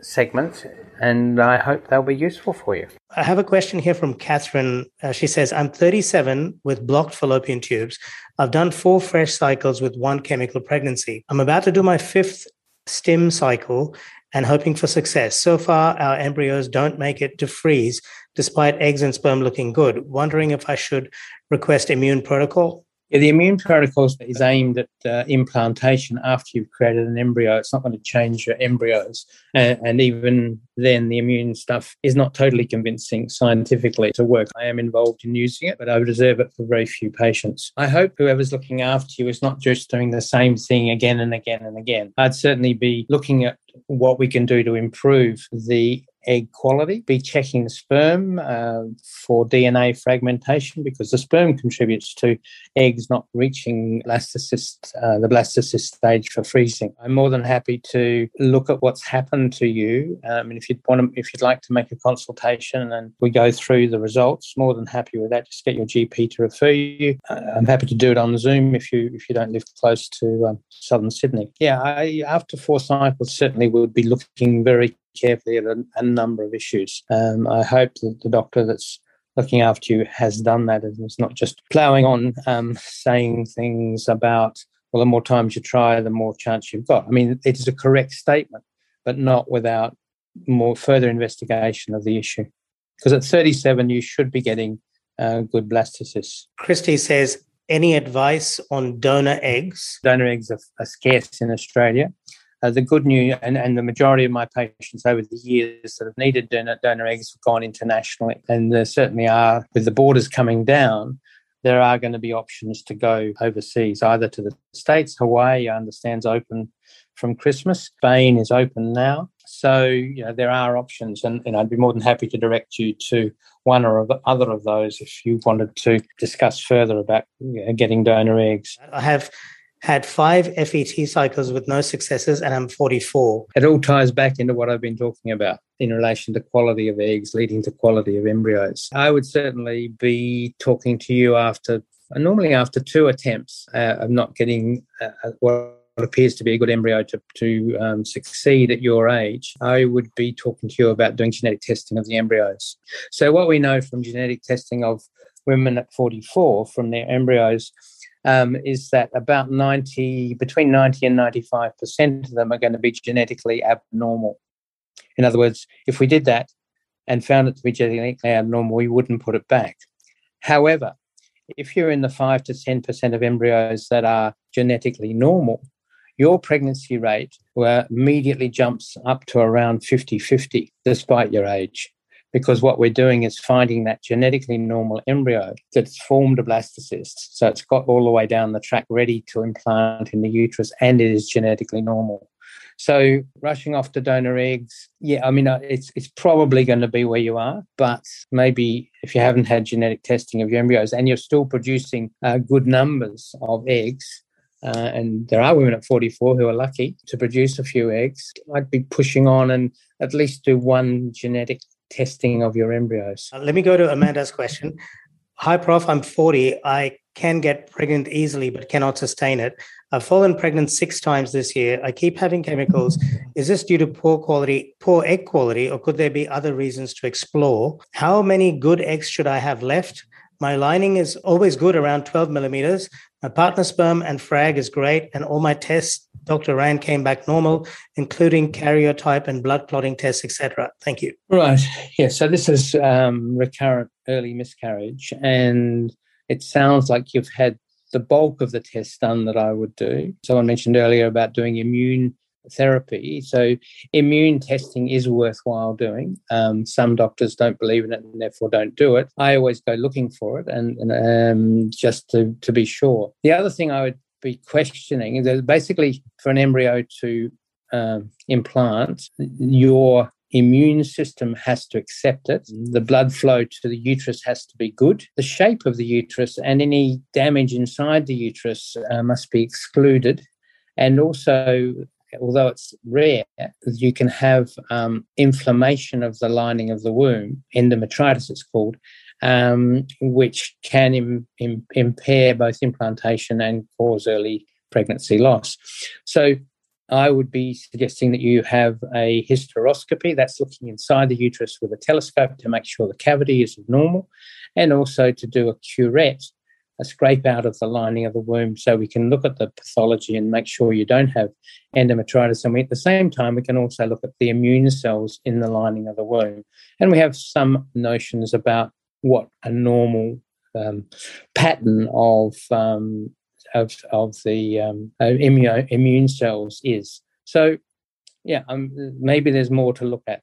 segments and I hope they'll be useful for you. I have a question here from Catherine. Uh, she says, I'm 37 with blocked fallopian tubes. I've done four fresh cycles with one chemical pregnancy. I'm about to do my fifth stim cycle and hoping for success. So far, our embryos don't make it to freeze despite eggs and sperm looking good. Wondering if I should request immune protocol? Yeah, the immune protocol is aimed at uh, implantation after you've created an embryo. It's not going to change your embryos. Uh, and even then, the immune stuff is not totally convincing scientifically to work. I am involved in using it, but I reserve it for very few patients. I hope whoever's looking after you is not just doing the same thing again and again and again. I'd certainly be looking at what we can do to improve the egg quality, be checking sperm uh, for DNA fragmentation because the sperm contributes to eggs not reaching blastocyst, uh, the blastocyst stage for freezing. I'm more than happy to look at what's happened to you. Um, and if you'd want to, if you'd like to make a consultation and we go through the results, more than happy with that. Just get your GP to refer you. Uh, I'm happy to do it on Zoom if you if you don't live close to um, southern Sydney. Yeah, I, after four cycles, certainly would be looking very carefully at a, a number of issues. Um, I hope that the doctor that's looking after you has done that and is not just ploughing on um, saying things about, well, the more times you try, the more chance you've got. I mean, it is a correct statement, but not without more further investigation of the issue. Because at 37, you should be getting uh, good blastocysts. Christy says, any advice on donor eggs? Donor eggs are, are scarce in Australia. Uh, the good news, and, and the majority of my patients over the years that have needed donor, donor eggs have gone internationally, and there certainly are, with the borders coming down, there are going to be options to go overseas, either to the States. Hawaii, I understand, is open from Christmas. Spain is open now. So, you know, there are options, and, and I'd be more than happy to direct you to one or other of those if you wanted to discuss further about you know, getting donor eggs. I have had five FET cycles with no successes, and I'm 44. It all ties back into what I've been talking about in relation to quality of eggs leading to quality of embryos. I would certainly be talking to you after, normally after two attempts uh, of not getting uh, what appears to be a good embryo to, to um, succeed at your age, I would be talking to you about doing genetic testing of the embryos. So, what we know from genetic testing of women at 44 from their embryos um, is that about 90, between 90 and 95% of them are going to be genetically abnormal. In other words, if we did that and found it to be genetically abnormal, we wouldn't put it back. However, if you're in the 5 to 10% of embryos that are genetically normal, your pregnancy rate immediately jumps up to around 50 50 despite your age because what we're doing is finding that genetically normal embryo that's formed a blastocyst. So it's got all the way down the track ready to implant in the uterus and it is genetically normal. So rushing off to donor eggs, yeah, I mean, uh, it's it's probably going to be where you are, but maybe if you haven't had genetic testing of your embryos and you're still producing uh, good numbers of eggs, uh, and there are women at 44 who are lucky to produce a few eggs. I'd be pushing on and at least do one genetic testing of your embryos. Uh, let me go to Amanda's question. Hi, Prof. I'm 40. I can get pregnant easily, but cannot sustain it. I've fallen pregnant six times this year. I keep having chemicals. Is this due to poor quality, poor egg quality, or could there be other reasons to explore? How many good eggs should I have left? My lining is always good around 12 millimeters. My partner sperm and frag is great, and all my tests, Dr. Rand came back normal, including karyotype and blood clotting tests, etc. Thank you. Right. Yeah. So this is um, recurrent early miscarriage, and it sounds like you've had the bulk of the tests done that I would do. Someone mentioned earlier about doing immune therapy. So immune testing is worthwhile doing. Um, some doctors don't believe in it and therefore don't do it. I always go looking for it and, and um, just to, to be sure. The other thing I would be questioning is basically for an embryo to um, implant, your immune system has to accept it. The blood flow to the uterus has to be good. The shape of the uterus and any damage inside the uterus uh, must be excluded. And also, although it's rare, you can have um, inflammation of the lining of the womb, endometritis it's called, um, which can Im- Im- impair both implantation and cause early pregnancy loss. So I would be suggesting that you have a hysteroscopy, that's looking inside the uterus with a telescope to make sure the cavity is normal, and also to do a curette, a scrape out of the lining of the womb so we can look at the pathology and make sure you don't have endometritis. And we, at the same time, we can also look at the immune cells in the lining of the womb. And we have some notions about what a normal um, pattern of um, of of the um, immune immune cells is. So, yeah, um, maybe there's more to look at.